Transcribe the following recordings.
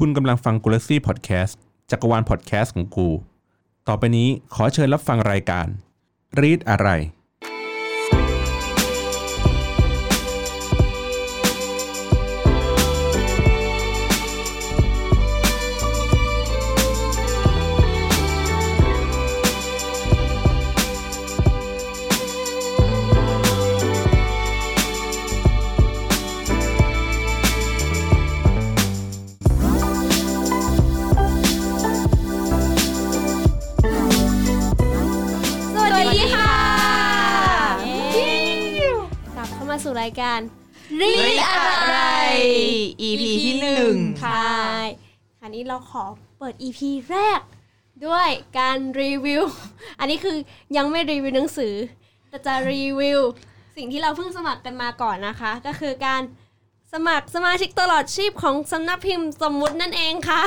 คุณกำลังฟังกูลักซี่พอดแคสต์จักรวาลพอดแคสต์ของกู ต่อไปนี้ขอเชิญรับฟังรายการ รีดอะไร รีดอะไร EP ที่หนึ่งใช่คราวนี้เราขอเปิด EP แรก ด้วยการรีวิว อันนี้คือยังไม่รีวิวหนังสือ แต่จะรีวิว สิ่งที่เราเพิ่งสมัครกันมาก่อนนะคะ ก็คือการสมัครสมาชิกตลอดชีพของสำนักพิมพ์สมมุตินั่นเองค่ะ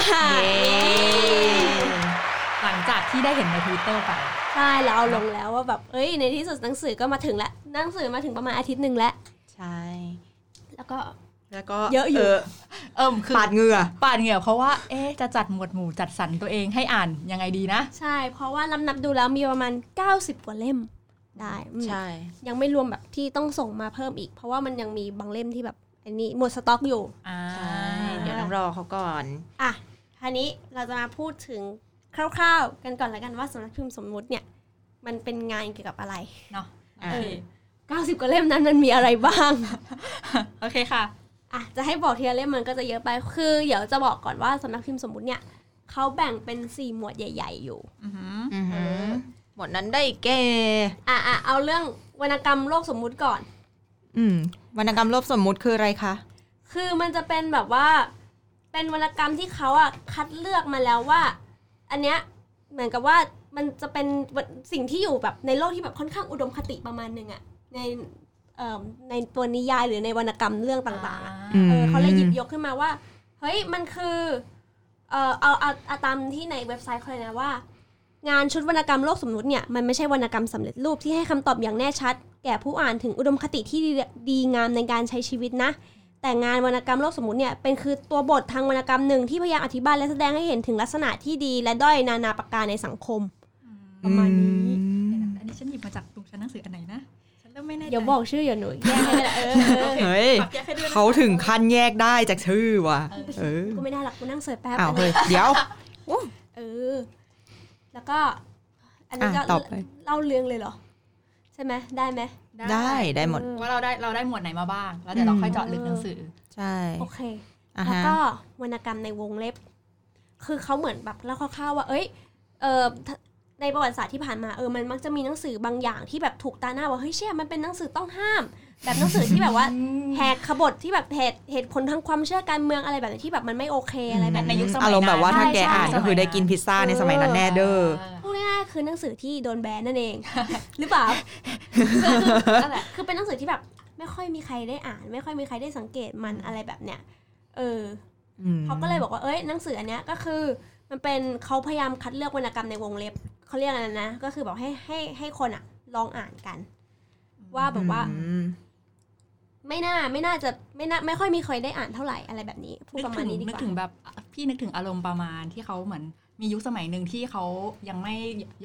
หลังจากที่ได้เห็นในทวิตเตอร์ไป ใช่แล้วเอาลงแล้วว่าแบบ เอ้ย ในที่สุดหนังสือก็มาถึงแล้ว หนังสือมาถึงประมาณอาทิตย์หนึ่งแล้ว ใช่ แล้วก็แล้วก็เยอะอยู่เอิ่มคือปาดเหงื่อปาดเหงื่อเพราะว่าเอ๊ะจะจัดหมวดหมู่จัดสรรตัวเองให้อ่านยังไงดีนะ ใช่ เพราะว่านับนับดูแล้วมีประมาณ 90 กว่าเล่มได้อืมใช่ ยังไม่รวมแบบที่ต้องส่งมาเพิ่มอีก เพราะว่ามันยังมีบางเล่มที่แบบ อันนี้หมดสต็อกอยู่อ่าใช่เดี๋ยวต้องรอเขาก่อน อะทีนี้เราจะมาพูดถึงคร่าวๆ กันก่อนละกันว่าสำนักพิมพ์สมมุติเนี่ย มันเป็นงานเกี่ยวกับอะไรเนาะอะโอเค 90กว่าเล่มนั้นมันมีอะไรบ้าง โอเคค่ะอะจะให้บอกทีละเล่มมันก็จะเยอะไปคือเดี๋ยวจะบอกก่อนว่าสำนักพิมพ์สมมุติเนี่ยเขาแบ่งเป็นสี่หมวดใหญ่ ๆ อยู่อือหืออือหือหมดนั้นได้แก่อะอะเอาเรื่องวรรณกรรมโลกสมมุติก่อน อืมวรรณกรรมโลกสมมุติคืออะไรคะคือมันจะเป็นแบบว่า เป็นวรรณกรรมที่เขาอะคัดเลือกมาแล้วว่า อันเนี้ยเหมือนกับว่ามันจะเป็นสิ่งที่อยู่แบบในโลกที่แบบค่อนข้างอุดมคติประมาณหนึ่งอะ ในเอ่อในตัวนิยายหรือในวรรณกรรมเรื่องต่างๆอะอืมเออเขาเลยหยิบยกขึ้นมาว่า เฮ้ยมันคือเออเอาเอาเอาตามที่ในเว็บไซต์เขาเลยนะว่า งานชุดวรรณกรรมโลกสมมุติเนี่ยมันไม่ใช่วรรณกรรมสำเร็จรูปที่ให้คำตอบอย่างแน่ชัด แก่ผู้อ่านถึงอุดมคติที่ดีดีงามในการใช้ชีวิตนะ แต่งานวรรณกรรมโลกสมมุติเนี่ยเป็นคือตัวบททางวรรณกรรมหนึ่งที่พยายามอธิบายและแสดงให้เห็นถึงลักษณะที่ดีและด้อยนานาประการในสังคมประมาณนี้อืมอันนี้ฉันหยิบมาจากตุงชั้นหนังสืออันไหนนะฉันเริ่ม ไม่แน่ใจเดี๋ยวบอกชื่ออย่าหนูแยกให้ก็ได้เออเออเฮ้ยฝากแยกให้ด้วยนะเขาถึงขั้นแยกได้จากชื่อว่ะเออกูไม่ได้หรอกกูนั่งเสิร์ชแป๊บอ้าวเฮ้ยเดี๋ยวเออ แล้วก็ อันนี้ก็อะต่อไปเล่าเรื่องเลยเหรอ ใช่ไหมได้ไหมได้ได้หมดเออว่าเราได้เราได้หมวดไหนมาบ้าง แล้วเดี๋ยวเราค่อยเจาะลึกหนังสือ ใช่ โอเคอะแล้วฮะก็วรรณกรรมในวงเล็บ คือเขาเหมือนแบบเล่าคร่าวๆว่า เอ้ย เออถ้า ในประวัติศาสตร์ที่ผ่านมาเออมันมักจะมีหนังสือบางอย่างที่แบบถูกตาหน้าว่าเฮ้ยเชี่ยมันเป็นหนังสือต้องห้าม แบบหนังสือที่แบบว่าแหกขบฏที่แบบเหตุเหตุผลทางความเชื่อการเมืองอะไรแบบนี้ที่แบบมันไม่โอเคอะไรแบบในนี้ยุคสมัยอารมณ์แบบว่าถ้าแกใช่อ่านใช่ก็คือได้กินพิซซ่าในสมัยนั้นแน่เด้อพูดง่ายๆคือหนังสือที่โดนแบนนั่นเอง หรือเปล่าคือนั่นแหละคือเป็นหนังสือที่แบบไม่ค่อยมีใครได้อ่าน ไม่ค่อยมีใครได้สังเกตมันอะไรแบบเนี้ยเอออืมเขาก็เลยบอกว่าเอ้ยหนังสืออันเนี้ยก็คือ มันเป็นเขาพยายามคัดเลือกวรรณกรรมในวงเล็บ เขาเรียกอะไรนะ ก็คือบอกให้ให้ให้คนอะลองอ่านกัน ว่าแบบว่าอืมไม่น่าไม่น่าจะไม่น่าไม่ค่อยมีใครได้อ่านเท่าไหร่อะไรแบบนี้พูดนึกประมาถึณงนี้ดีนึกกว่าถึงแบบพี่นึกถึงอารมณ์ประมาณที่เขาเหมือน มียุคสมัยหนึ่งที่เขายังไม่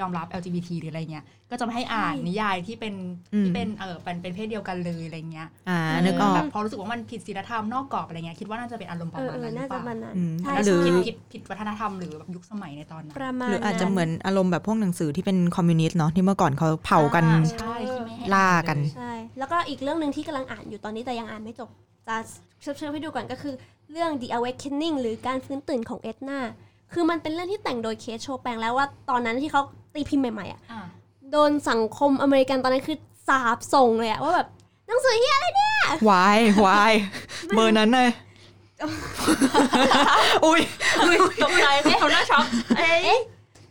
ยอมรับ LGBT หรืออะไรเงี้ย ก็จะไม่ให้อ่านนิยายที่เป็นอืมที่เป็นเออเป็นเป็นเพศเดียวกันเลยอะไรเงี้ยอ่านึกออแบกบพอรู้สึกว่ามันผิดศีลธรรมนอกกรอบอะไรเงี้ยคิดว่าน่าจะเป็นอารมณ์ปเอระอมาณเออนั้นหรืน่าอเปจะล่ามันนั้นอืมใช่หรือใช่ผิดผิดผิดวัฒนธรรมหรือแบบยุคสมัยในตอนนั้นประมาณหรืออาจจะนั้นเหมือนอารมณ์แบบพวกหนังสือที่เป็นคอมมิวนิสต์เนาะที่เมื่อก่อนเขาเผากันอ่ใช่ที่ไม่ให้ล่ากันใช่แล้วก็อีกเรื่องหนึ่งที่กำลังอ่านอยู่ตอนนี้แต่ยังอ่านไม่จบจะเชิญให้ดูก่อนก็คือเรื่อง The Awakening หรือการฟื้นตื่นของเอ็ดนา คือมันเป็นเรื่องที่แต่งโดยเคสโชแปงแล้วว่าตอนนั้นที่เขาตีพิมพ์ใหม่ๆอะอะโดนสังคมอเมริกันตอนนั้นคือสาบส่งเลยอะว่าแบบหนังสือเฮียอะไรเนี่ยวายวายเบอร์นั้นเลยอุ้ยตกใจไหมเขาหน้าช็อกเอ๊ะ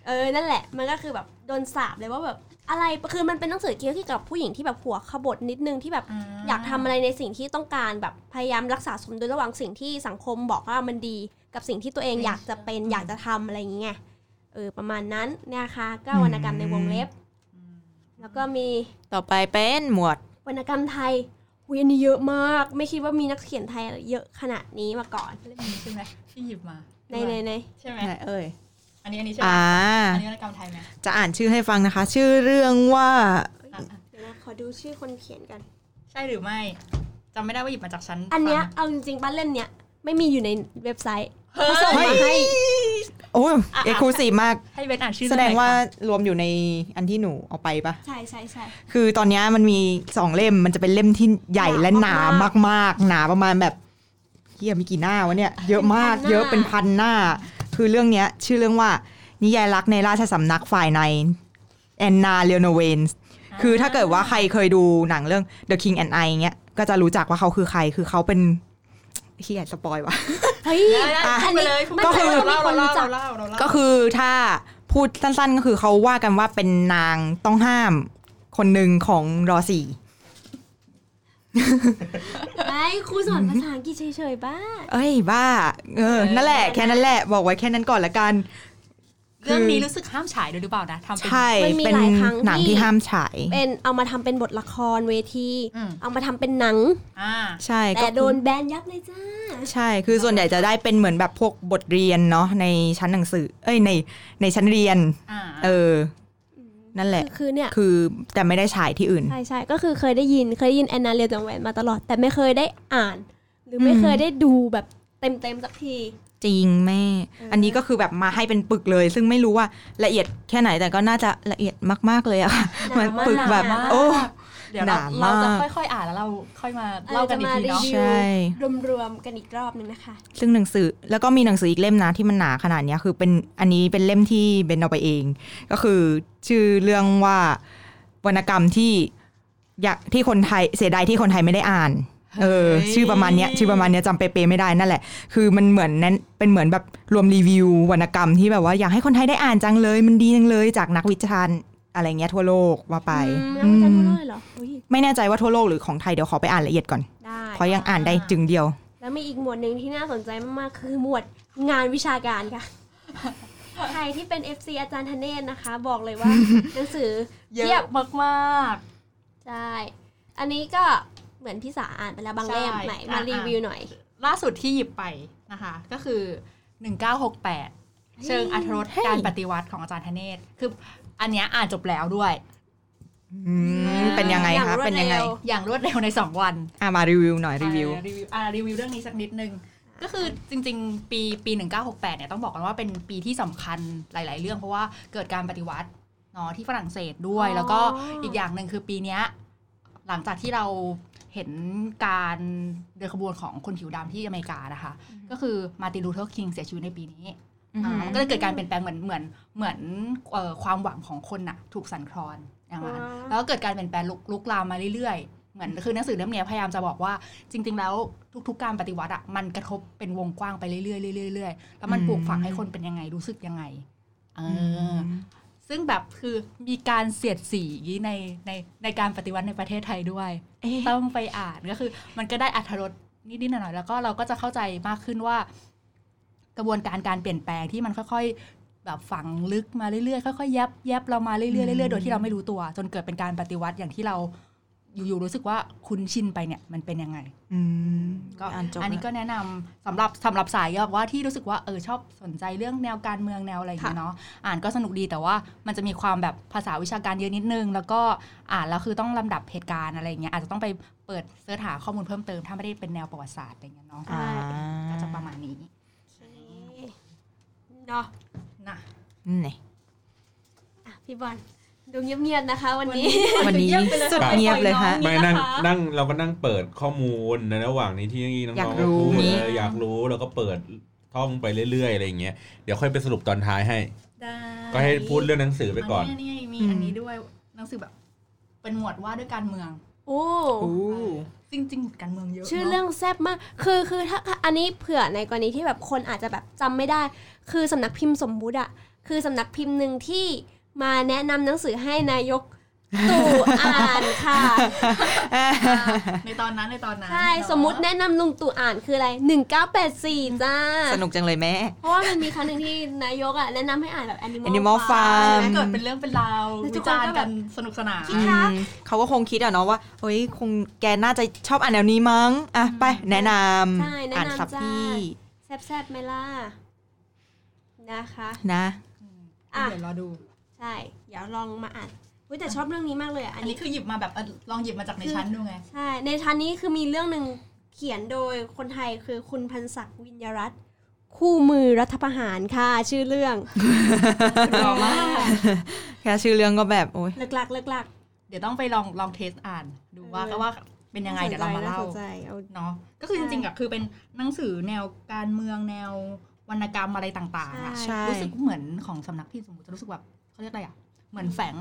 เออนั่นแหละ มันก็คือแบบโดนสาบเลยว่าแบบ อะไรคือมันเป็นหนังสือเกี่ยวกับผู้หญิงที่แบบหัวขบถนิดนึงที่แบบอยากทำอะไรในสิ่งที่ต้องการแบบพยายามรักษาสมดุลระหว่างสิ่งที่สังคมบอกว่ามันดี กับสิ่งที่ตัวเองอยากจะเป็นอยากจะทำอะไรอย่างเงี้ยเออประมาณนั้นเนี่ยค่ะก็วรรณกรรมในวงเล็บ แล้วก็มีต่อไปเป็นหมวดวรรณกรรมไทยหุหุยอันนี้เยอะมาก ไม่คิดว่ามีนักเขียนไทยเยอะขนาดนี้มาก่อนเล่มนี้ใช่ไหมที่หยิบมาในในในใช่ไหมไหนเอ่ย อันนี้อันนี้ใช่ไหมอ่าอันนี้วรรณกรรมไทยไหมจะอ่านชื่อให้ฟังนะคะ ชื่อเรื่องว่าอะอะเดี๋ยวนะขอดูชื่อคนเขียนกัน ใช่หรือไม่จำไม่ได้ว่าหยิบมาจากชั้นอันเนี้ยฟังเอาจริงๆป้าเล่มเนี้ยไม่มีอยู่ในเว็บไซต์เฮ้ยเขาส่งมาให้โอ้ยอะ exclusive มากให้เบนอ่านชื่อแสดงว่าเรื่องหน่อยค่ะรวมอยู่ในอันที่หนูเอาไปปะใช่ใช่ใช่คือตอนเนี้ยมันมีสองเล่มมันจะเป็นเล่มที่ใหญ่และหนามาก ๆ หนาประมาณแบบเฮียมีกี่หน้าวะเนี่ย เยอะมาก เยอะเป็นพันหน้า คือเรื่องเนี้ยชื่อเรื่องว่านิยายรักในราชสำนักฝ่ายในแอนนาเลียวโนเวนส์คือถ้าเกิดว่าใครเคยดูหนังเรื่อง The King and I เงี้ยก็จะรู้จักว่าเขาคือใครคือเขาเป็นเฮียสปอยวะเฮ้ยได้ได้อันไปนี้เลยมันก็คือจะมีคนรู้จักเราเล่าเราเล่าก็คือถ้าพูดสั้นๆ ก็คือเขาว่ากันว่าเป็นนางต้องห้ามคนหนึ่งของรอสี่ ไม่ครูสอนภาษาอังกฤษเฉยๆบ้า เอ้ยบ้า เออ นั่นแหละแค่นั้นแหละบอกไว้แค่นั้นก่อนละกัน เรื่องนี้รู้สึกห้ามฉายด้วยหรือเปล่านะทำเป็นใช่มันมีเป็นหลายครั้งหนังที่ที่ห้ามฉายเป็นเอามาทำเป็นบทละครเวทีอืมเอามาทำเป็นหนังอ่าใช่แต่ก็โดนแบนยับเลยจ้า ใช่คือส่วนใหญ่จะได้เป็นเหมือนแบบพวกบทเรียนเนาะในชั้นหนังสือ เอ้ยในในชั้นเรียนอ่าเออ นั่นแหละ คือเนี่ยคือแต่ไม่ได้ฉายที่อื่น ใช่ใช่ก็คือเคยได้ยินเคยได้ยินแอนนาเรียลจังแหวนมาตลอด แต่ไม่เคยได้อ่าน หรือไม่อืมเคยได้ดูแบบเต็มๆสักทีจริงแม่ อันนี้ก็คือแบบมาให้เป็นปึกเลย ซึ่งไม่รู้ว่าละเอียดแค่ไหนแต่ก็น่าจะละเอียดมาก ๆเลยอะค่ะหนามันมากปึกแบบหนามากโอ้ เดี๋ยวเราหนามากเราจะค่อยๆอ่านแล้วเราค่อยมาเล่ากันอีกทีเนาะเออจะมารีวิวใช่รวมๆกันอีกรอบหนึ่งนะคะ ซึ่งหนังสือแล้วก็มีหนังสืออีกเล่มนะที่มันหนาขนาดเนี้ยคือเป็นอันนี้เป็นเล่มที่เบนเอาไปเอง ก็คือชื่อเรื่องว่าวรรณกรรมที่อยากที่คนไทยเสียดายที่คนไทยไม่ได้อ่านเออเฮ้ยชื่อประมาณเนี้ยชื่อประมาณเนี้ยจำเป๊ะๆไม่ได้นั่นแหละ คือมันเหมือนนั้นเป็นเหมือนแบบรวมรีวิววรรณกรรมที่แบบว่าอยากให้คนไทยได้อ่านจังเลย มันดีจังเลยจากนักวิจารณ์ อะไรเงี้ยทั่วโลกมาไปอืมแล้วมันจะอืทั่วมโลกเลยเหรออุ๊ยไม่แน่ใจว่าทั่วโลกหรือของไทยเดี๋ยวขอไปอ่านละเอียดก่อนได้เพราะยังอ่านได้จึงเดียว แล้วมีอีกหมวดหนึ่งที่น่าสนใจมากๆคือหมวดงานวิชาการค่ะใครที่เป็น FC อาจารย์ธเนศนะคะ บอกเลยว่าหนังสือเยอะเทียบมากใช่อันนี้ก็เหมือนพี่สาอ่านไปแล้วบางเล่มใช่ไหนอะมารีวิวหน่อยๆล่าสุดที่หยิบไปนะคะ ก็คือ 1968 เชิงอัธรสเฮ้ยการปฏิวัติของอาจารย์ธเนศคือ อันเนี้ยอ่านจบแล้วด้วยอืมเป็นยังไงอย่างคะรวดเป็นยังไงเร็วอย่างรวดเร็วใน 2 วันอะมารีวิวหน่อยรีวิวอ่ารีวิวอ่ารีวิวเรื่องนี้สักนิดนึงก็คือจริงๆ ปีปี 1968 เนี่ยต้องบอกกันว่าเป็นปีที่สำคัญหลาย ๆ เรื่องเพราะว่าเกิดการปฏิวัติเนาะที่ฝรั่งเศสด้วยอ๋อแล้วก็อีกอย่างหนึ่งคือปีเนี้ยหลังจากที่เราเห็นการเดินขบวนของคนผิวดำที่อเมริกานะคะ ก็คือมาร์ตินลูเธอร์คิงเสียชีวิตในปีนี้อือหืออ่า มันก็เลยเกิดการเปลี่ยนแปลงเหมือนเหมือนเหมือนเอ่อความหวังของคนน่ะ ถูกสั่นคลอนอย่างนั้นอ๋อแล้วก็เกิดการเปลี่ยนแปลงลุกลุกลามมาเรื่อยๆ เหมือนคือหนังสือเล่มเนี้ยพยายามจะบอกว่าจริง ๆ แล้วทุก ๆ การปฏิวัติอะมันกระทบเป็นวงกว้างไปเรื่อยๆเรื่อยๆแล้วมันอืมปลูกฝังให้คนเป็นยังไงรู้สึกยังไงเอออซึ่งแบบคือมีการเสียดสีในในในการปฏิวัติในประเทศไทยด้วยเอ๊ะต้องไปอ่านก็คือ มันก็ได้อัธรสนิดๆหน่อยๆแล้วก็เราก็จะเข้าใจมากขึ้นว่า กระบวนการการเปลี่ยนแปลงที่มันค่อยๆ แบบฝังลึกมาเรื่อยๆ ค่อยๆแยบแยบเรามาเรื่อยๆเรื่อยๆโดยที่เราไม่รู้ตัว จนเกิดเป็นการปฏิวัติอย่างที่เราอยู่ๆรู้สึกว่าคุ้นชินไปเนี่ยมันเป็นยังไงอืมก็อ่านจบอันนี้ก็แนะนำสำหรับสำหรับสายแบบว่าที่รู้สึกว่าเออชอบสนใจเรื่องแนวการเมืองแนวอะไรอย่างเงี้ยเนาะอ่านก็สนุกดีแต่ว่ามันจะมีความแบบภาษาวิชาการเยอะนิดนึง แล้วก็อ่านแล้วคือต้องลำดับเหตุการณ์อะไรอย่างเงี้ยอาจจะต้องไปเปิดเสิร์ชหาข้อมูลเพิ่มเติมถ้าไม่ได้เป็นแนวประวัติศาสตร์อะไรอย่างเงี้ยเนาะอ่าก็จะประมาณนี้ เนาะนะนี่ไงอะพี่บอลดูเงียบๆนะคะ วันนี้วันนี้สุดเงียบเลยฮะไม่นั่งนั่งเราก็นั่งเปิดข้อมูลในระหว่างนี้ที่น้องๆอยากรู้พูดนี้เอออยากรู้แล้วก็เปิดท่องไปเรื่อยๆอะไรอย่างเงี้ยเดี๋ยวค่อยไปสรุปตอนท้ายให้ได้ก็ให้พูดเรื่องหนังสือไปก่อนนนี้มีอันนี้ด้วยหนังสือแบบเป็นหมวดว่าด้วยการเมือง โอ้อู้จริงๆการเมืองเยอะชื่อนะเรื่องแซ่บมาก คือคือถ้าอันนี้เผื่อในกรณีที่แบบคนอาจจะแบบจำไม่ได้ คือสำนักพิมพ์สมมุติอะคือสำนักพิมพ์หนึ่งที่มาแนะนำหนังสือให้นายก ตู่อ่านค่ะ ในตอนนั้นในตอนนั้นใช่เนอะสมมุติแนะนำลุงตู่อ่านคืออะไร 1984 จ้า สนุกจังเลยแม่ เพราะว่ามันมีครั้งหนึ่งที่นายกอะแนะนำให้อ่านแบบ Animal, Animal Farm เกิดเป็นเรื่องเป็นราวแล้วทุวิกคนจารก็ณ์แบบกันสนุกสนานคิดครับอืมเขาก็คงคิดอะเนาะว่าเฮ้ยคงแกน่าจะชอบอ่านแนวนี้มั้ง อะ ไปแนะนใช่ำแนะอ่านนำสับจ้า พี่แซบๆไหมล่ะนะคะ นะ อะ เดี๋ยวรอดู ใช่ เดี๋ยวลองมาอ่าน เฮ้ยแต่ชอบเรื่องนี้มากเลยอะอัอันนนี้นี้คือหยิบมาแบบเออลองหยิบมาจากในชั้นดูไง ใช่ในชั้นนี้คือมีเรื่องหนึ่งเขียนโดยคนไทยคือคุณพันศักดิ์วิญญารัตน์คู่มือรัฐประหารค่ะชื่อเรื่องรอมาก แค่ชื่อเรื่องก็แบบโอ้ย เลิกลักเลิกลักเดี๋ยวต้องไปลองลองเทสอ่านดูว่าเออก็ว่าเป็นยังไงเดี๋ยวเรามาเล่าน่สนใจเอาเนาะก็คือใช่จริงๆอะคือเป็นหนังสือแนวการเมืองแนววรรณกรรมอะไรต่างๆอะ ใช่ใช่รู้สึกเหมือนของสำนักพิมพ์สมมติจะรู้สึกแบบเขาเรียกอะไรอะเหมือนแฝง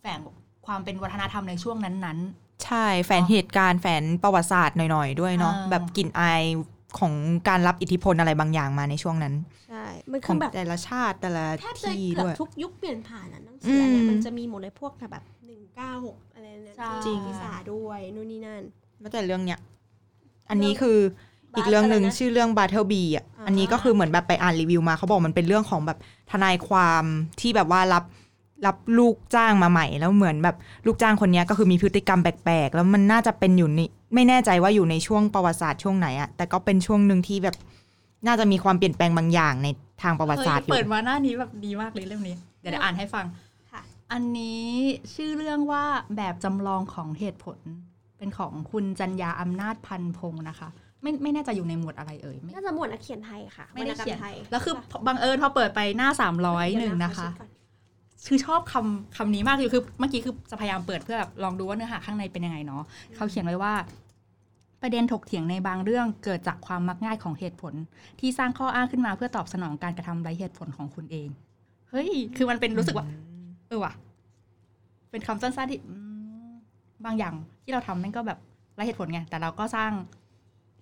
แฝงความเป็นวัฒนธรรมในช่วงนั้นใช่แฝนเหตุการณ์แฝนประวัติศาสตร์หน่อยๆ ด้วยเนาะอ่าแบบกลิ่นอายของการรับอิทธิพลอะไรบางอย่างมาในช่วงนั้น ใช่ มันขคือองแบบแต่ละชาติแต่ละแทบจะที่เกือด้บวยทุกยุคเปลี่ยนผ่านอะหนังสืออันเนี่ยอืมมันจะมีหมดเลยพวกแบบหนึ่งเก้าหกอะไรเนี่ยใช่ที่พิสาด้วยนู่นนี่นั่นแม้แต่เรื่องเนี้ย อันนี้คืออีกเรื่องหนึ่งบาสอะไรนะชื่อเรื่อง Battle B อะอ่าอันนี้ก็คือเหมือนแบบไปอ่านรีวิวมาเขาบอกมันเป็นเรื่องของแบบทนายความที่แบบว่ารับ รับลูกจ้างมาใหม่ แล้วเหมือนแบบลูกจ้างคนเนี้ยก็คือมีพฤติกรรมแปลกๆ แล้วมันน่าจะเป็นอยู่ในไม่แน่ใจว่าอยู่ในช่วงประวัติศาสตร์ช่วงไหนอะแต่ก็เป็นช่วงหนึ่งที่แบบน่าจะมีความเปลี่ยนแปลงบางอย่างในทางประๆวัติศาสตร์อเฮ้ยยู่เปิดมาหน้านี้แบบดีมากเลยเรื่องนี้ เดี๋ยวเดี๋ยวอ่านให้ฟังค่ะอันนี้ชื่อเรื่องว่าแบบจำลองของเหตุผลเป็นของคุณจัญญาอำนาจพันพงศ์นะคะ ไม่ไม่แน่ใจอยู่ในหมวดอะไรเอ่ยไม่น่าจะหมวดนักเขียนไทยค่ะไม่ได้วรรณกรรเขียนไทยแล้วคือบังเอิญพอเปิดไปหน้าสามร้อยหนึ่งเดี๋วนะคะขอเช็ก่อ คือชอบคำคำนี้มากคือคือเมื่อกี้คือจะพยายามเปิดเพื่อแบบลองดูว่าเนื้อหาข้างในเป็นยังไงเนาะเขาเขียนไว้ว่า ประเด็นถกเถียงในบางเรื่องเกิดจากความมักง่ายของเหตุผล ที่สร้างข้ออ้างขึ้นมาเพื่อตอบสนองการกระทำไร้เหตุผลของคุณเอง เฮ้ย คือมันเป็นรู้สึกว่า เออว่ะ เป็นคำสั้นๆที่อืมบางอย่างที่เราทำนั่นก็แบบไร้เหตุผลไงแต่เราก็สร้าง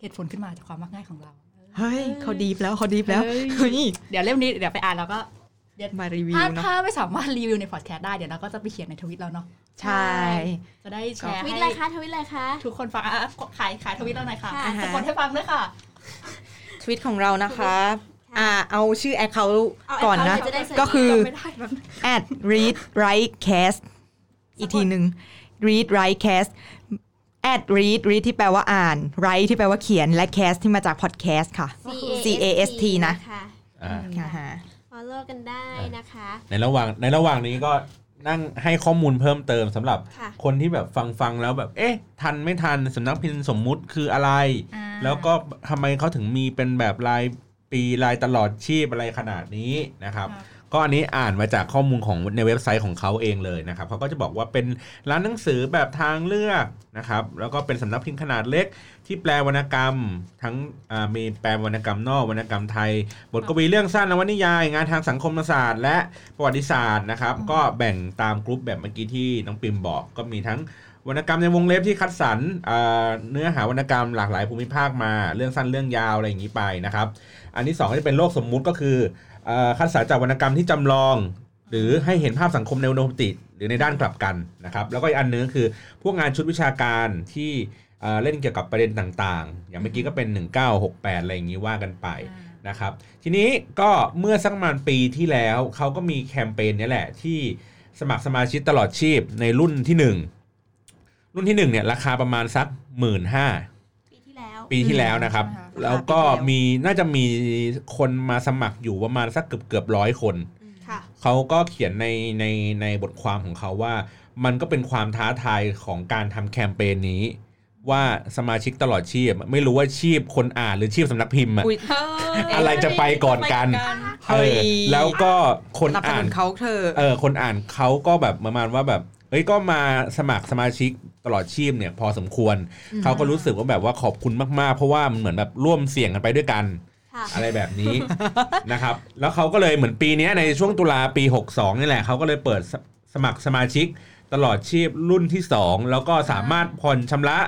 เหตุผลขึ้นมาจากความมักง่ายของเราเฮ้ยเขา deep แล้วเขา deep แล้วเฮ้ยเฮ้ยเดี๋ยวเล่มนี้เดี๋ยวไปอ่านแล้วก็ มารีวิวถ้าเนาะถ้าไม่สามารถรีวิวในพอดแคสต์ได้เดี๋ยวเราก็จะไปเขียนในทวิตเราเนาะใช่ จะได้แชร์ทวิตให้อะไรคะทวิตอะไรคะทุกคนฟังอะขายขายทวิตเราหน่อยค่ะค่ะอะสะกดให้ฟังด้วยค่ะทวิตของเรานะคะอ่าเอาชื่อแอคเคาเอาก่อนนะ account จะได้ search ก็คือจำไม่ได้แบบ at read write cast อีกทีหนึ่ง read write cast at read read ที่แปลว่าอ่าน write ที่แปลว่าเขียนและ cast ที่มาจาก podcast ค่ะ C A S T นะคะอ่าอ่าฮะ follow กันได้นะคะ ในระหว่างในระหว่างนี้ก็นั่งให้ข้อมูลเพิ่มเติมสำหรับค่ะคนที่แบบฟังฟังแล้วแบบ เอ๊ะ ทันไม่ทันสำนักพิมพ์สมมุติคืออะไรอ่าแล้วก็ทำไมเขาถึงมีเป็นแบบรายปีรายตลอดชีพอะไรขนาดนี้นะครับครับ ก็อันนี้อ่านมาจากข้อมูลของในเว็บไซต์ของเขาเองเลยนะครับเขาก็จะบอกว่าเป็นร้านหนังสือแบบทางเลือกนะครับแล้วก็เป็นสำนักพิมพ์ขนาดเล็ก ที่แปลวรรณกรรม ทั้งมีแปลวรรณกรรมนอกวรรณกรรมไทย บทกวีเรื่องสั้นนวนิยาย งานทางสังคมศาสตร์ และประวัติศาสตร์นะครับก็แบ่งตามกลุ่มแบบเมื่อกี้ที่น้องปิมบอกก็มีทั้งวรรณกรรมในวงเล็บที่คัดสรรเนื้อหาวรรณกรรมหลากหลายภูมิภาคมา เรื่องสั้นเรื่องยาวอะไรอย่างนี้ไปนะครับ อันที่สองก็จะเป็นโลกสมมุติก็คือ คัดสรรจากวรรณกรรมที่จำลอง หรือให้เห็นภาพสังคมในอุดมคติหรือในด้านกลับกันนะครับ แล้วก็อีกอันนึงคือพวกงานชุดวิชาการที่เล่นเกี่ยวกับประเด็นต่างๆ อย่างเมื่อกี้ก็เป็น 1968 อะไรอย่างนี้ว่ากันไปนะครับ ทีนี้ก็เมื่อสักประมาณปีที่แล้วเขาก็มีแคมเปญนี้แหละที่สมัครสมาชิกตลอดชีพในรุ่นที่ 1 รุ่นที่1เนี่ยราคาประมาณสัก 1 5ื่น ปีที่แล้วปีที่แล้วนะครับใช่ค่ะแล้วก็มีน่าจะมีคนมาสมัครอยู่ประมาณสักเกือบเกือบร้อยคนค่ะเขาก็เขียนในในในบทความของเขาว่า มันก็เป็นความท้าทายของการทำแคมเปญนี้ ว่าสมาชิกตลอดชีพ ไม่รู้ว่าชีพคนอ่านหรือชีพสำนักพิมพ์อะอุ๊ยอะไรจะไปก่อนกันเฮ้ยเออแล้วก็คนสนับสอ่านุนนเขาเธอะเออคนอ่านเขาก็แบบประมาณว่าแบบ เอ้ยก็มาสมัครสมาชิกตลอดชีพเนี่ยพอสมควร เขาก็รู้สึกว่าแบบว่าขอบคุณมากๆ เพราะว่ามันเหมือนแบบร่วมเสี่ยงกันไปด้วยกันค่ะอะไรแบบนี้นะครับ แล้วเขาก็เลยเหมือนปีเนี้ยในช่วงตุลาปี 62 นี่แหละเขาก็เลยเปิดสสมัครสมาชิกตลอดชีพรุ่นที่ 2 แล้วก็สามารถผ่อนชำระ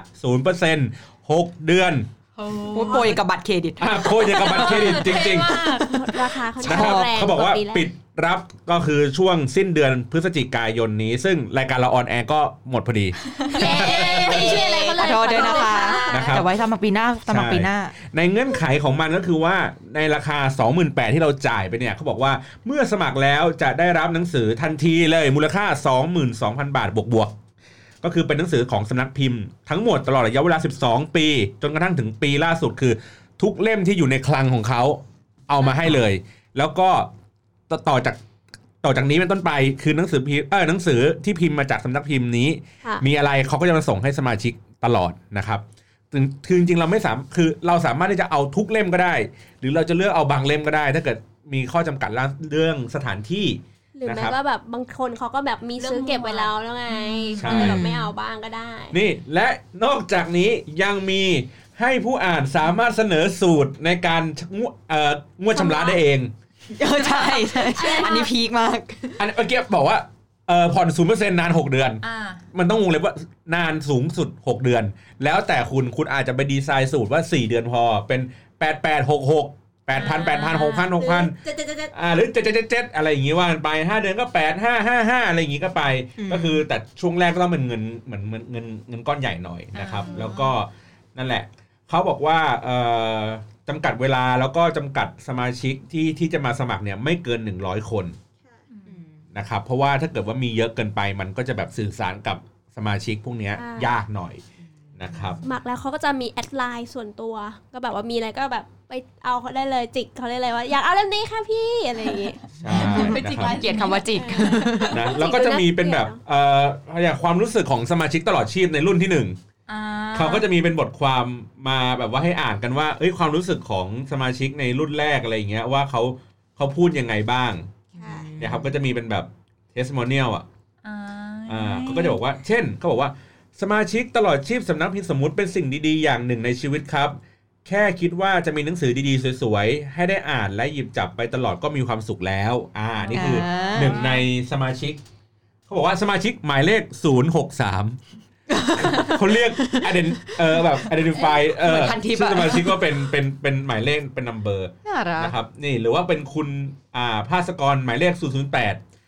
0% 6 เดือนโอ้โอ้ยโปรยกับบัตรเครดิตอะโคตรอย่างกับบัตรเครดิตจริงๆมากราคาเขานะครับแรงเขาบอกว่าปีแรปิด รับก็คือช่วงสิ้นเดือนพฤศจิกายนนี้ ซึ่งรายการเราออนแอร์ก็หมดพอดีเย้ชื่ออะไรก็เลยขอโทษด้วยนะคะนะครับแต่ไว้สำหรับปีหน้าสำหรับปีหน้า ในเงื่อนไขของมันก็คือว่าในราคา 28,000ที่เราจ่ายไปเนี่ยเขาบอกว่าเมื่อสมัครแล้วจะได้รับหนังสือทันทีเลยมูลค่า 22,000 บาทบวกๆก็คือเป็นหนังสือของสำนักพิมพ์ทั้งหมดตลอดระยะเวลา 12 ปี จนกระทั่งถึงปีล่าสุดคือ ทุกเล่มที่อยู่ในคลังของเขาเอามาให้เลย แล้วก็ ต่อต่อจากต่อจากนี้เป็นต้นไปคือหนังสือพิมพ์เออหนังสือที่พิมพ์มาจากสำนักพิมพ์นี้ค่ะมีอะไรเขาก็จะมาส่งให้สมาชิกตลอดนะครับถึงคือจริงๆเราไม่สามคือเราสามารถที่จะเอาทุกเล่มก็ได้ หรือเราจะเลือกเอาบางเล่มก็ได้ ถ้าเกิดมีข้อจำกัดเรื่องสถานที่หรือนะคแม้รับว่าแบบบางคนเขาก็แบบมีซื้อเก็บไว้แล้วแล้วไงใช่ก็เลยแบบไม่เอาบ้างก็ได้ นี่และนอกจากนี้ยังมีให้ผู้อ่านสามารถเสนอสูตรในการงวดเอ่องวดชำระได้เอง เออใช่ใช่อันนี้พีคมาก อันเมื่อกี้บอกว่าเออผ่อนศูนย์เปอร์เซ็นต์นาน6เดือน อ่า มันต้องวงเล็บว่านานสูงสุด6เดือน แล้วแต่คุณคุณอาจจะไปดีไซน์สูตรว่า4เดือนพอเป็น8 8 6 6 8 0 0 0 8 0 0 6 0 0 6 0 0เจ็ดเจ็ดเจ็ดเจ็ดอ่าหรือเจ็ดเจ็ดเจ็ดอะไรอย่างงี้ว่ากันไปห้าเดือนก็แปดห้าห้าห้าอะไรอย่างงี้ก็ไปอืมก็คือแต่ช่วงแรกก็ต้องเป็นเงินเหมือนเงินเงินเงินก้อนใหญ่หน่อยนะครับอ่าแล้วก็นั่นแหละเขาบอกว่าเอ่อ จำกัดเวลาแล้วก็จำกัดสมาชิกที่ที่จะมาสมัครเนี่ยไม่เกิน 100 คนนะครับเพราะว่าถ้าเกิดว่ามีเยอะเกินไปมันก็จะแบบสื่อสารกับสมาชิกพวกเนี้ยยากหน่อยนะครับหมักแล้วเขาก็จะมีแอดไลน์ส่วนตัว ก็แบบว่ามีอะไรก็แบบไปเอาเขาได้เลยจิกเขาได้เลยว่าอยากเอาเล่มนี้ค่ะพี่อะไรอย่างงี้ใช่ไปนะจิกครับไลน์เกลียดคำว่าจิกนะแล้วก็จะมีเป็นแบบเอ่ออย่างความรู้สึกของสมาชิกตลอดชีพในรุ่นที่หนึ่งอ่ เขาก็จะมีเป็นบทความมาแบบว่าให้อ่านกันว่า เอ้ยความรู้สึกของสมาชิกในรุ่นแรกอะไรอย่างเงี้ยว่าเขาเขาพูดยังไงบ้างเนี่ยครับก็จะมีเป็นแบบ testimonial อะอ่าอ่าเขาก็จะบอกว่า เช่นเขาบอกว่าสมาชิกตลอดชีพสำนักพิมพ์สมมติเป็นสิ่งดีๆ อย่างหนึ่งในชีวิตครับ แค่คิดว่าจะมีหนังสือดีๆ สวยๆ ให้ได้อ่านและหยิบจับไปตลอดก็มีความสุขแล้ว อ่า นี่คืออาหนึ่งในสมาชิก เขาบอกว่าสมาชิกหมายเลข 063 เขาเรียก ident เออแบบ identify เออเหมือนพันทิปอะชื่อสมาชิกว่าเป็นเป็นเป็นหมายเลขเป็น number น่ารักนะครับนี่หรือว่าเป็นคุณอ่าภาสกรหมายเลข 008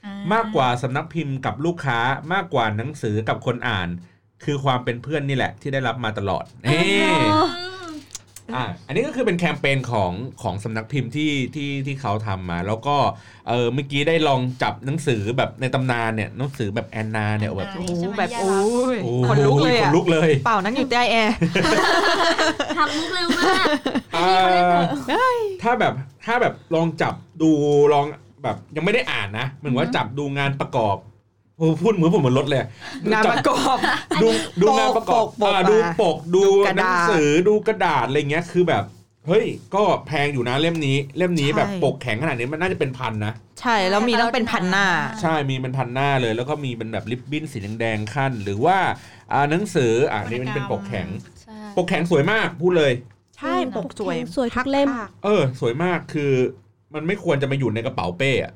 อ่มากกว่าสำนักพิมพ์กับลูกค้ามากกว่าหนังสือกับคนอ่าน คือความเป็นเพื่อนนี่แหละที่ได้รับมาตลอดนี่อืม อะอันนี้ก็คือเป็นแคมเปญของของสำนักพิมพ์ที่ที่ที่เขาทำมา แล้วก็เออเมื่อกี้ได้ลองจับหนังสือแบบในตำนานเนี่ยหนังสือแบบแอนนาเนี่ยแบบโอ้โหใช่ไหมแบบยายโอ้รักยโอ้คนลุกเลยขอะนลุกเลยเปล่านั่งอยู่ใต้แอร์ทำมุกเร็วมากอ่าถ้าแบบถ้าแบบลองจับดูลองแบบยังไม่ได้อ่านนะเหมือนว่าจับดูงานประกอบ โอ้พูดเหมือนผมเหมือนรถเลยงานจัปบระกอบดูดูงานประกอบปกปกอ่ามาดูปกดูดูกระหนัดาษงสือดูกระดาษอะไรเงี้ยคือแบบเฮ้ย ก็แพงอยู่นะเล่มนี้ เล่มนี้ใช่แบบปกแข็งขนาดนี้มันน่าจะเป็นพันนะ ใช่ แล้วมีต้องเป็นพันหน้า ใช่ มีเป็นพันหน้าเลย แล้วก็มีเป็นแบบริบบิ้นสีแดงๆขั้น หรือว่าอ่าหนังสืออ่านี่มันเป็นปกแข็งใช่ปกแข็งสวยมากพูดเลย ใช่ ปกสวย สวยทุกเล่มพักเออ สวยมากคือมันไม่ควรจะมาอยู่ในกระเป๋าเป้อะ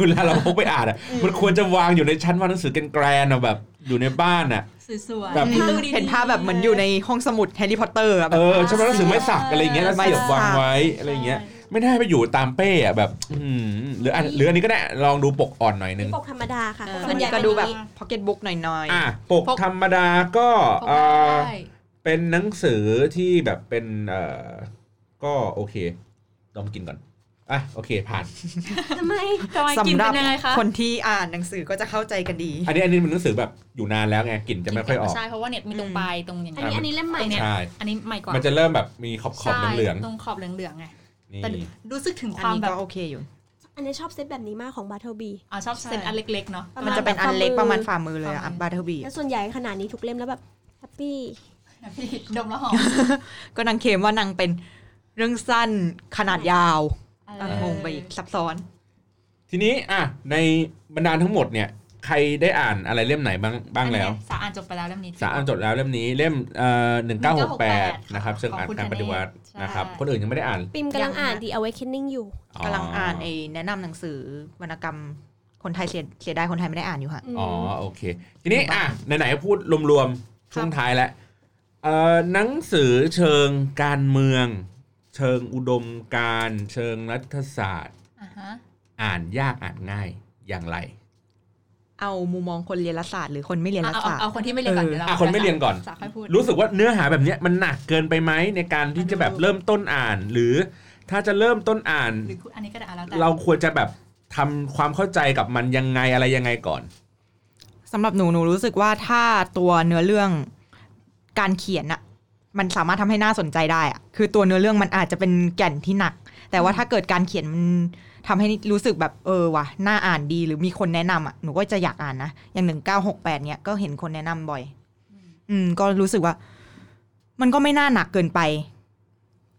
เวลาเราพกไปอ่านอะมันควรจะวางอยู่ในชั้นวางหนังสือ grand ๆอะแบบอยู่ในบ้านอะสวยๆแบบในตู้ดีๆเห็นภาพแบบเหมือนอยู่ในห้องสมุดแฮร์รี่พอตเตอร์อะแบบเออใช่ไหมหนังสือไม้สักอะไรอย่างเงี้ยแล้วไม้เสียบสักวางไว้อะไรอย่างเงี้ยไม่ได้ไปอยู่ตามเป้อะแบบอืมหรืออันหรืออันนี้ก็ได้ลองดูปกอ่อนหน่อยนึงปกธรรมดาค่ะเออส่วนใหญ่ก็ดูแบบเป็นอย่างนี้พ็อกเก็ตบุ๊กหน่อยอะปกปกธรรมดาก็พกเอ่อได้เป็นหนังสือที่แบบเป็นเอ่อก็โอเคลองกินก่อน อะโอเคผ่านทำไมทำไมๆกินสำหรัเป็นยังไงคะคนที่อ่านหนังสือก็จะเข้าใจกันดี อันนี้อันนี้เป็นหนังสือแบบอยู่นานแล้วไงกลิ่นจะไม่ค่อยออกใช่เพราะว่าเน็ตมีตรงปลายตรงอย่างอันนี้อันนี้เล่มใหม่ตรงเนี้ยใช่อันนี้ใหม่กว่ามันจะเริ่มแบบมีขอบขอบใช่เหลืองตรงขอบเหลืองๆไงๆนี่แต่รู้สึกถึงอัคนวามนี้แบบก็โอเคอยู่ อันนี้ชอบเซตแบบนี้มากของบา t เท b บีอ๋อชอบเซนอันเล็กๆเนาะประมาณมันจะเป็นอันเล็กประมาณฝ่ามือเลยอะฝ่ามือบาร์เทอร์บีแล้วส่วนใหญ่ขนาดนี้ทุกเล่มแล้วแบบ happy พี่ดมแล้วหอมก็นางเคมว่านางเป็นเรื่องสั้นขนาดยาวเออ งงไปอีกซับซ้อน ทีนี้อะในบรรดาทั้งหมดเนี่ย ใครได้อ่านอะไรเล่มไหนบ้างบ้างแล้ว สาอ่านจบไปแล้วเล่มนี้ สาอ่านจบแล้วเล่มนี้เล่มเอ่อหนึ่งเก้าหกแปดนะครับเชิงอรรถของคุณการปฏิวัติธเนศนะครับใช่คนอื่นยังไม่ได้อ่าน ปิมกำลังอ่าน The Awakening อยู่กำลังอ่านไอ้แนะนำหนังสือวรรณกรรมคนไทยเสียเสียดายคนไทยไม่ได้อ่านอยู่ค่ะ อ๋อโอเค ทีนี้อะไหนๆพูดรวมๆช่วงท้ายแล้วเอ่อหนังสือเชิงการเมือง เชิงอุดมการณ์เชิงรัฐศาสตร์อ่าฮะอ่านยากอ่านง่ายอย่างไร เอามุมมองคนเรียนรัฐศาสตร์หรือคนไม่เรียนเอารัฐเอาศาสตร์เอาคนที่ไม่เรียนก่อนเออเดี๋ยวเราอะคนไม่เรียนก่อนสาค่อยพูดรู้สึกว่าเนื้อหาแบบเนี้ยมันหนักเกินไปไหมในการที่จะแบบเริ่มต้นอ่าน หรือถ้าจะเริ่มต้นอ่านหรืออันนี้ก็ได้อะแล้วแต่เราควรจะแบบทำความเข้าใจกับมันยังไงอะไรยังไงก่อนสำหรับหนูหนูรู้สึกว่าถ้าตัวเนื้อเรื่องการเขียนอะ มันสามารถทำให้น่าสนใจได้อะคือตัวเนื้อเรื่องมันอาจจะเป็นแก่นที่หนัก แต่ว่าถ้าเกิดการเขียนมันทำให้รู้สึกแบบเออว่ะน่าอ่านดีหรือมีคนแนะนำอะหนูก็จะอยากอ่านนะ อย่างหนึ่งเก้าหกแปดเนี้ยก็เห็นคนแนะนำบ่อย อืม ก็รู้สึกว่า มันก็ไม่น่าหนักเกินไป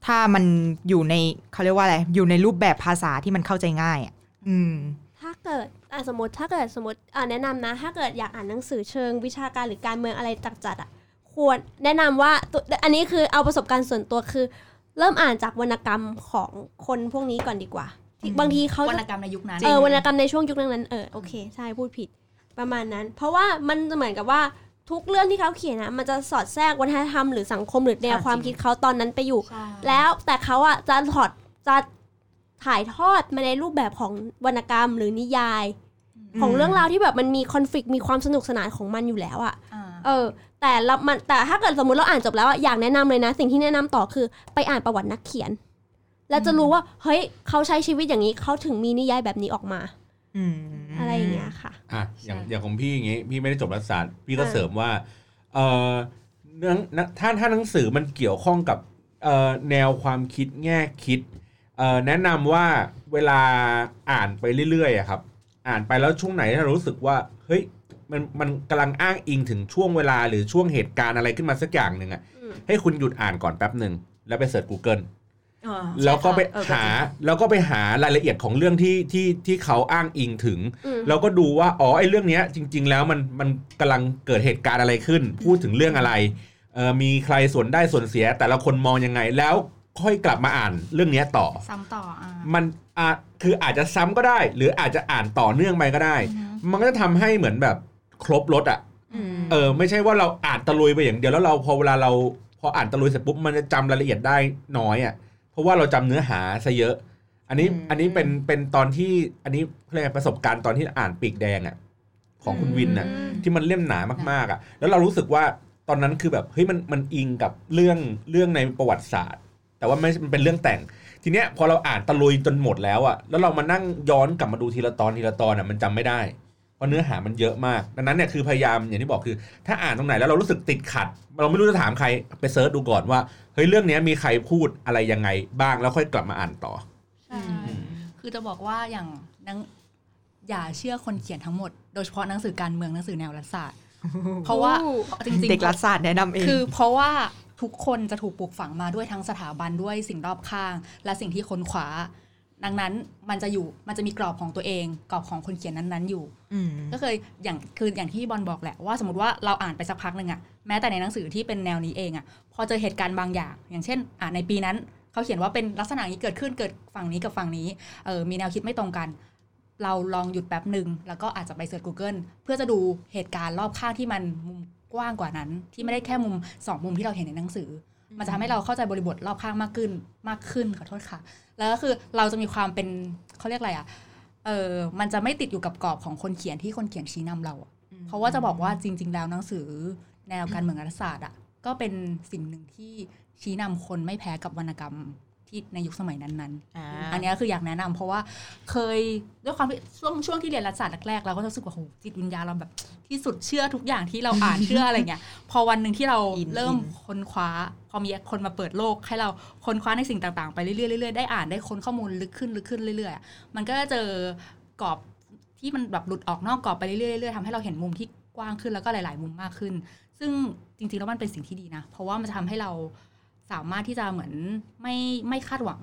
ถ้ามันอยู่ในเขาเรียกว่าอะไร อยู่ในรูปแบบภาษาที่มันเข้าใจง่ายอะอืม ถ้าเกิดอะสมมติถ้าเกิดสมมติอะแนะนำนะ ถ้าเกิดอยากอ่านหนังสือเชิงวิชาการหรือการเมืองอะไรจัดๆอะ ควรแนะนำว่าตัวอันนี้คือเอาประสบการณ์ส่วนตัวคือ เริ่มอ่านจากวรรณกรรมของคนพวกนี้ก่อนดีกว่าที่บางทีเขาวรจะรณกรรมในยุคนั้นเออวรรณกรรมในช่วงยุคนั้นๆเออโอเคใช่พูดผิดประมาณนั้น เพราะว่ามันจะเหมือนกับว่าทุกเรื่องที่เขาเขียนนะมันจะสอดแทรกวัฒนธรรมหรือสังคมหรือแนวอ่าความจริงคิดเขาตอนนั้นไปอยู่ใช่แล้วแต่เขาอะจะถอดจะถ่ายทอดมาในรูปแบบของวรรณกรรมหรือนิยาย ของเรื่องราวที่แบบมันมีคอนฟ lict มีความสนุกสนานของมันอยู่แล้วอะอ่า เออ แต่เรามันแต่ถ้าเกิดสมมติเราอ่านจบแล้วอะอยากแนะนำเลยนะ สิ่งที่แนะนำต่อคือไปอ่านประวัตินักเขียน แล้วจะรู้ว่า เฮ้ยเขาใช้ชีวิตอย่างนี้เขาถึงมีนิยายแบบนี้ออกมาอืมอะไรอย่างเงี้ยค่ะอะอย่างใช่อย่างของพี่อย่างงี้ พี่ไม่ได้จบรัฐศาสตร์พี่ก็อ่าเสริมว่า เออเรื่องนะถ้าถ้าหนังสือมันเกี่ยวข้องกับเอ่อแนวความคิดแง่คิดเอ่อแนะนำว่าเวลาอ่านไปเรื่อยๆอะครับ อ่านไปแล้วช่วงไหนถ้ารู้สึกว่า เฮ้ย มันมันกำลังอ้างอิงถึงช่วงเวลาหรือช่วงเหตุการณ์อะไรขึ้นมาสักอย่างหนึ่งอะอืมให้คุณหยุดอ่านก่อนแป๊บหนึ่งแล้วไปเสิร์ช Google อ่าแล้วก็ไปเออก็จริงหาแล้วก็ไปหารายละเอียดของเรื่องที่ที่ที่เขาอ้างอิงถึงอืมแล้วก็ดูว่าอ๋อไอ้เรื่องเนี้ยจริง ๆ แล้วมันมันกำลังเกิดเหตุการณ์อะไรขึ้น พูดถึงเรื่องอะไรเออมีใครส่วนได้ส่วนเสีย แต่ละคนมองยังไงแล้วค่อยกลับมาอ่านเรื่องเนี้ยต่อ ซ้ำต่ออ่ามันอาจคืออาจจะซ้ำก็ได้ หรืออาจจะอ่านต่อเนื่องไปก็ได้อือฮึมันก็จะทำให้เหมือนแบบ ครบรถอะอืมเออ ไม่ใช่ว่าเราอ่านตะลุยไปอย่างเดียวแล้วเราพอเวลาเราพออ่านตะลุยเสร็จปุ๊บมันจะจำรายละเอียดได้น้อยอะเพราะว่าเราจำเนื้อหาซะเยอะ อันนี้อืมอันนี้เป็นเป็นตอนที่อันนี้เขาเรียกอะไรประสบการณ์ตอนที่อ่านปีกแดงอะของคุณวินอะอืมที่มันเล่มหนามากๆอะ แล้วเรารู้สึกว่าตอนนั้นคือแบบเฮ้ยมันมันอิงกับเรื่องเรื่องในประวัติศาสตร์ แต่ว่าไม่มันเป็นเรื่องแต่ง ทีเนี้ยพอเราอ่านตะลุยจนหมดแล้วอะแล้วเรามานั่งย้อนกลับมาดูทีละตอนทีละตอนอะมันจำไม่ได้ เพราะเนื้อหามันเยอะมาก ดังนั้นเนี่ยคือพยายามอย่างที่บอกคือ ถ้าอ่านตรงไหนแล้วเรารู้สึกติดขัด เราไม่รู้จะถามใครไปเซิร์ชดูก่อนว่าเฮ้ยเรื่องเนี้ยมีใครพูดอะไรยังไงบ้างแล้วค่อยกลับมาอ่านต่อใช่คือจะบอกว่าอย่างหนังอย่าเชื่อคนเขียนทั้งหมด โดยเฉพาะหนังสือการเมืองหนังสือแนวรัฐศาสตร์ เพราะว่าจริงๆเด็กรัฐศาสตร์แนะนำเองคือ เพราะว่าทุกคนจะถูกปลูกฝังมาด้วยทั้งสถาบันด้วยสิ่งรอบข้าง และสิ่งที่ค้นคว้า ดังนั้นมันจะอยู่มันจะมีกรอบของตัวเองกรอบของคนเขียนนั้นๆอยู่อืมก็เคยอย่างคืออย่างที่บอลบอกแหละว่าสมมติว่าเราอ่านไปสักพักหนึ่งอะแม้แต่ในหนังสือที่เป็นแนวนี้เองอะพอเจอเหตุการณ์บางอย่าง อย่างเช่น อ่าในปีนั้นเขาเขียนว่าเป็นลักษณะนี้เกิดขึ้นเกิดฝั่งนี้กับฝั่งนี้เออมีแนวคิดไม่ตรงกัน เราลองหยุดแป๊บหนึ่งแล้วก็อาจจะไปเสิร์ช Google เพื่อจะดูเหตุการณ์รอบข้างที่มันมุมกว้างกว่านั้น ที่ไม่ได้แค่มุมสองมุมที่เราเห็นในหนังสือ มันจะทำให้เราเข้าใจบริบทรอบข้างมากขึ้นมากขึ้นขอโทษค่ะ แล้วก็คือเราจะมีความเป็นเขาเรียกอะไรอะเออมันจะไม่ติดอยู่กับกรอบของคนเขียนที่คนเขียนชี้นำเราอะเพราะว่าจะบอกว่าจริง ๆ แล้วหนังสือแนวการเมืองรัฐศาสตร์อะก็เป็นสิ่งหนึ่งที่ชี้นำคนไม่แพ้กับวรรณกรรม ที่ในยุคสมัยนั้นๆ อันเนี้ยคืออยากแนะนำเพราะว่าเคยด้วยความที่ช่วงช่วงที่เรียนรัฐศาสตร์แรกๆเราก็รู้สึกว่าโหจิตวิญญาณเราแบบที่สุดเชื่อทุกอย่างที่เราอ่านเชื่ออะไรเงี้ยพอวันหนึ่งที่เราอินเริ่มอินค้นคว้า พอมีคนมาเปิดโลก ให้เราค้นคว้าในสิ่งต่างๆไปเรื่อยๆเรื่อยๆได้อ่านได้ค้นข้อมูลลึกขึ้นลึกขึ้นเรื่อยๆอะมันก็จะเจอกรอบที่มันแบบหลุดออกนอกกรอบไปเรื่อยๆเรื่อยๆทำให้เราเห็นมุมที่กว้างขึ้นแล้วก็หลาย ๆ มุมมากขึ้น ซึ่งจริงๆแล้วมันเป็นสิ่งที่ดีนะ เพราะว่ามันจะทำให้เรา สามารถที่จะเหมือนไม่ไม่คาดหวัง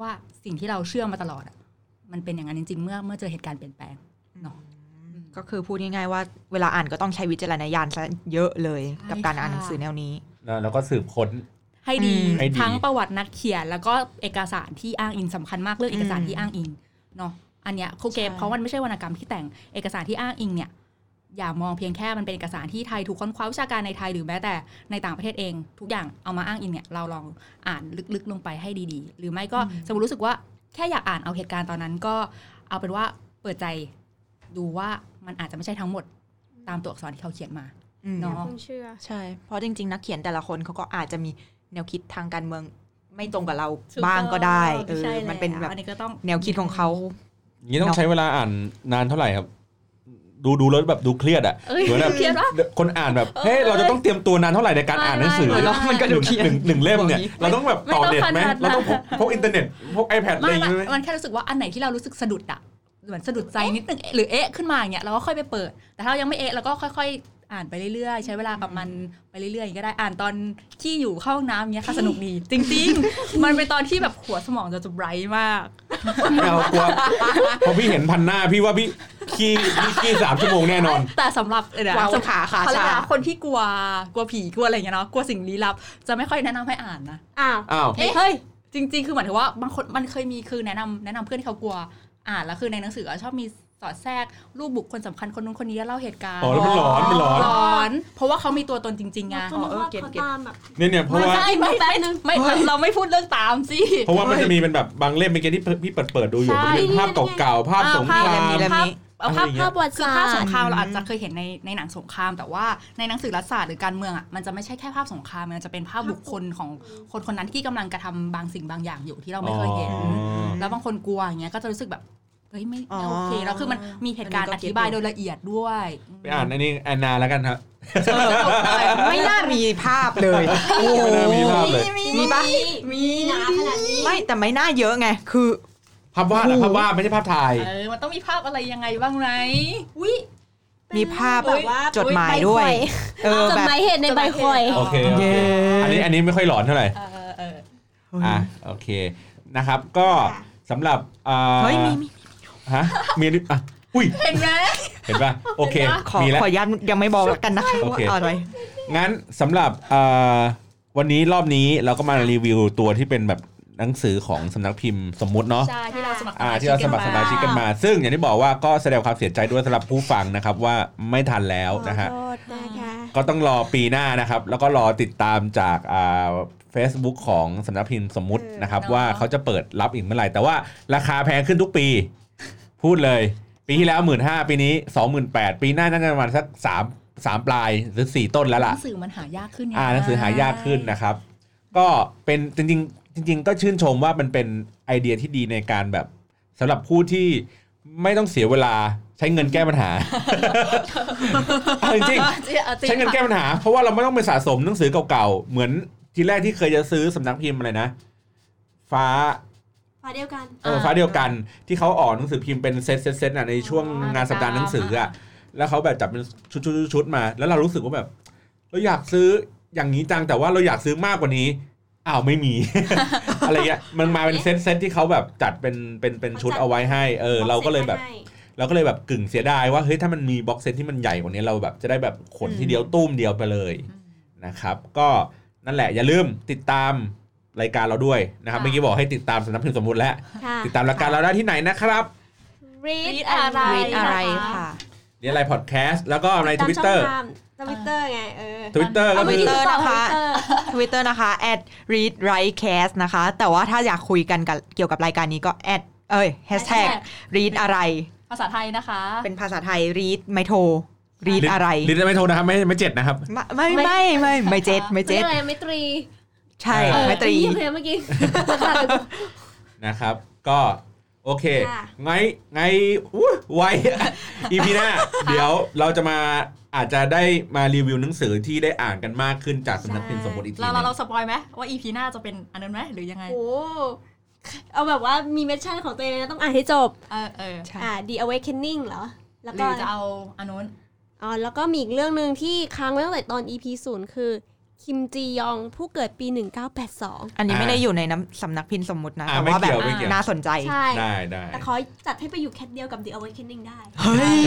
ว่าสิ่งที่เราเชื่อมาตลอดอะมันเป็นอย่างนั้นจริง ๆ เมื่อเมื่อเจอเหตุการณ์เปลี่ยนแปลงเนาะก็คือพูดง่ายๆว่าเวลาอ่านก็ต้องใช้วิจารณญาณซะเยอะเลยใช่กับการอ่านค่ะหนังสือแนวนี้แล้วแล้วก็สืบค้นให้ดีอืมให้ดีทั้งประวัตินักเขียน แล้วก็เอกสารที่อ้างอิงสำคัญมากเรื่องเอกสารที่อ้างอิงเนาะอันเนี้ยครูเกมใช่เพราะมันไม่ใช่วรรณกรรมที่แต่งเอกสารที่อ้างอิงเนี่ย อย่ามองเพียงแค่มันเป็นเอกสารที่ไทยถูกค้นคว้าวิชาการในไทยหรือแม้แต่ในต่างประเทศเอง ทุกอย่างเอามาอ้างอิงเนี่ยเราลองอ่านลึกๆลงไปให้ดีๆ หรือไม่ก็สมมติรู้สึกว่าแค่อยากอ่านเอาเหตุการณ์ตอนนั้นก็เอาเป็นว่าเปิดใจดูว่ามันอาจจะไม่ใช่ทั้งหมดตามตัวอักษรที่เขาเขียนมาอืมเนาะคุณเชื่อใช่ เพราะจริง ๆ นักเขียนแต่ละคนเขาก็อาจจะมีแนวคิดทางการเมืองไม่ตรงกับเราถูบ้างก็ได้เออใช่มันเป็นแล้วแบบอันนี้ก็ต้องแนวคิดของเขาอย่างนี้ต้องใช้เวลาอ่านนานเท่าไหร่ครับ ดูดูแล้วแบบดูเครียดอะเอ้ยเหมือนแบบเครียดปะคนอ่านแบบเฮ้ยเราจะต้องเตรียมตัวนานเท่าไหร่ในการอ่านหนังสือไม่แล้วมันก็ดูเครียดหนึ่งหนึ่งเล่มเนี่ยบอกงี้เราต้องแบบต่อเน็ตไหมไม่ต้องขนาดนั้นเราต้องพกพกอินเทอร์เน็ตพก iPad อะไรไม่อย่างมันงี้ไหมมันแค่รู้สึกว่าอันไหนที่เรารู้สึกสะดุดอะเหมือนสะดุดใจนิดนึงหรือเอ๊ะขึ้นมาอย่างเงี้ยเราก็ค่อยไปเปิด แต่ถ้าเรายังไม่เอ๊ะเราก็ค่อย ๆ อ่านไปเรื่อยๆ ใช้เวลากับมันไปเรื่อยๆอย่างงี้ก็ได้อ่านตอนที่อยู่เข้าห้องน้ำเงี้ยค่ะสนุกดี จริงๆ มันเป็นตอนที่แบบหัวสมองจะจะไบรท์มากไม่เอากลัวพอพี่เห็นพันหน้าพี่ว่าพี่ขี้พี่ขี้สามชั่วโมงแน่นอน แต่สำหรับเออวางสำหรับขาขาเขาเรียกชาว่าคนที่กลัวกลัวผีกลัวอะไรอย่างเงี้ยเนาะกลัวสิ่งลี้ลับ จะไม่ค่อยแนะนำให้อ่านนะอ้าวอ้าวเอ๊ะเฮ้ยจริง ๆ คือหมายถึงว่าบางคนมันเคยมีคือแนะนำแนะนำเพื่อนที่เขากลัวอ่านแล้วคือในหนังสืออะชอบมี สอดแทรกรูปบุคคลสำคัญคนนู้นคนนี้แล้วเล่าเหตุการณ์อ๋อแล้วมันหลอนมันหลอนหลอน เพราะว่าเขามีตัวตนจริงๆไงก็นึกว่า get เขา get ตามแบบเนี่ยเนี่ยเพราะว่าไม่ไม่แป๊บนึงไม่เราไม่พูดเรื่องตามสิเพราะว่ามันจะมีเป็นแบบบางเล่มเมื่อกี้ที่พี่เปิดเปิดดูอยู่ใช่มันเป็นภาพเก่าๆภาพสงครามมีเล่มนี้เอาภาพอะไรอย่างเงี้ยภาพประวัติคือภาพภาพสงครามอืมเราอาจจะเคยเห็นในในหนังสงคราม แต่ว่าในหนังสือรัฐศาสตร์หรือการเมืองอะมันจะไม่ใช่แค่ภาพสงครามมันจะเป็นภาพบุคคลของคนคนนั้นที่กำลังกระทำบางสิ่งบางอย่างอยู่ที่เราไม่เคยเห็นอ๋อแล้วบางคนกลัวอย่างเงี้ยก็จะรู้สึกแบบ เฮ้ยไม่อ๋อไม่โอเคแล้วคือมันมีเหตุการณ์อัอนนี้ก็ธิบายเก็ตโดยละเอียดด้วยไปอ่านอันนี้แอนนาแล้วกันครับไม่น่ามีภาพเลยโอ้ไม่น่ามีภาพเลยมีปะมีหนาขนาดนี้ไม่แต่ไม่น่าเยอะไงคือภาพวาดอะภาพวาดไม่ใช่ภาพถ่ายเออมันต้องมีภาพอะไรยังไงบ้างไหมอุ้ยมีภาพแบบว่าจดหมายด้วยเออจดแบบหมายเหตุในใบคอยโอเคโอเคเย้อันนี้อันนี้ไม่ค่อยหลอนเท่าไหร่เออเอออะโอเคนะครับ ก็สำหรับอ่าเฮ้ยมีมี ฮะมีอะอุ้ยเห็นไหมเห็นป่ะโอเคขอมีแล้วขอย้ำยังไม่บอกแล้วกันนะคะโอเคว่าเอาไว้งั้นสำหรับอ่าวันนี้รอบนี้เราก็มารีวิวตัวที่เป็นแบบหนังสือของสำนักพิมพ์สมมุติเนาะใช่ที่เราสมัครอ่าที่เราสมัครสมาชิกกันมา ซึ่งอย่างที่บอกว่าก็แสดงความเสียใจด้วยสำหรับผู้ฟังนะครับว่าไม่ทันแล้วนะฮะขอโทษนะคะก็ต้องรอปีหน้านะครับ แล้วก็รอติดตามจากอ่า Facebook ของสำนักพิมพ์สมมุตินะครับว่าเขาจะเปิดรับอีกเมื่อไหร่แต่ว่าราคาแพงขึ้นทุกปี พูดเลย ปีที่แล้วหมื่นห้าปีนี้สองหมื่นแปดปีหน้าน่าจะประมาณสักสามสามปลายหรือสี่ต้นแล้วหล่ะนังสือมันหายากขึ้นไงอ่าหนังสือหายากขึ้นนะครับ ก็เป็นจริงๆจริง ๆ ก็ชื่นชมว่ามันเป็นไอเดียที่ดีในการแบบสำหรับผู้ที่ไม่ต้องเสียเวลาใช้เงินแก้ปัญหาเอาจริงๆใช้เงินแก้ปัญหา เพราะว่าเราไม่ต้องไปสะสมหนังสือเก่าๆ เหมือนทีแรกที่เคยจะซื้อสำนักพิมพ์อะไรนะ ฟ้า ฟ้าเดียวกันเออฟ้าเดียวกันที่เขาออกหนังสือพิมพ์เป็นเซตเซตเซตอะในช่วงงานสัปดาห์หนังสืออะแล้วเขาแบบจับเป็นชุดชุดชุดๆๆๆมา แล้วเรารู้สึกว่าแบบ เราอยากซื้ออย่างนี้จังแต่ว่าเราอยากซื้อมากกว่านี้อ้าวไม่มี อะไรเงี้ยมันมาเป็นเซตเซตที่เขาแบบจัดเป็นเป็นเป็นชุดเอาไว้ให้ เออ เราก็เลยแบบเราก็เลยแบบกึ่งเสียดายว่าเฮ้ยถ้ามันมี box set ที่มันใหญ่กว่านี้เราแบบจะได้แบบขนทีเดียวตู้มเดียวไปเลยนะครับ ก็นั่นแหละอย่าลืมติดตาม รายการเราด้วยนะครับค่ะ เมื่อกี้บอกให้ติดตามสำนักพิมพ์สมมุติแล้ว ค่ะติดตามรายการเราได้ที่ไหนนะครับ read read อะไร read อะไรค่ะ read อะไรพอดแคสต์แล้วก็ในทวิตเตอร์ทวิตเตอร์ไงเออทวิตเตอร์ก็เอาไปคือยืนต่อนะคะ Twitter Twitter นะคะ at read write cast นะคะ แต่ว่าถ้าอยากคุยกันกับเกี่ยวกับรายการนี้ก็ at เอ้ย hashtag read อะไร ภาษาไทยนะคะ เป็นภาษาไทย read ไม่โทร read อะไร ลินไม่โทรนะครับไม่ไม่เจ็ดนะครับ ไม่ไม่ไม่ไม่ไม่เจ็ดไม่เจ็เจ็ดดอะไรไม่ตรี ใช่เออไม่ตรีเยี่ยมเลยเมื่อกี้นะครับ ก็โอเคค่ะไงไงอู้ไว EP หน้า เดี๋ยวเราจะมาอาจจะได้มารีวิวหนังสือที่ได้อ่านกันมากขึ้นจากสำนักพิมพ์สมบูรณ์อีกทีหเรานึเรางเรา spoilไหมว่า EP หน้าจะเป็นอันนั้นไหมหรือยังไงโอ้เอาแบบว่ามี mission ของตัวเองนะต้องอ่านให้จบ เออเออใช่อ่า The Awakening เหรอ แล้วก็หรือจะเอาอันนู้นอ๋อแล้วก็มีอีกเรื่องหนึ่งที่ค้างไว้ตั้งแต่ตอน EP ศูนย์คือ คิมจียองผู้เกิดปี 1982 อันนี้ไม่ได้อยู่ในน้ำสำนักพิมพ์สมมุตินะอ่าแต่ไม่ว่าแบบเกี่ยวไม่เกี่ยวน่าสนใจ ใช่ได้ได้แต่ขอจัดให้ไปอยู่แคทเดียวกับ The Awakening ได้ เฮ้ย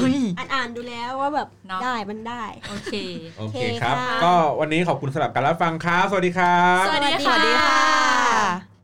เฮ้ยอ่านอ่านดูแล้วว่าแบบเนาะได้มันได้ โอเค โอเคโอเคครับค่ะก็วันนี้ขอบคุณสำหรับการรับฟังครับ สวัสดีครับ สวัสดีสวัสดีค่ะ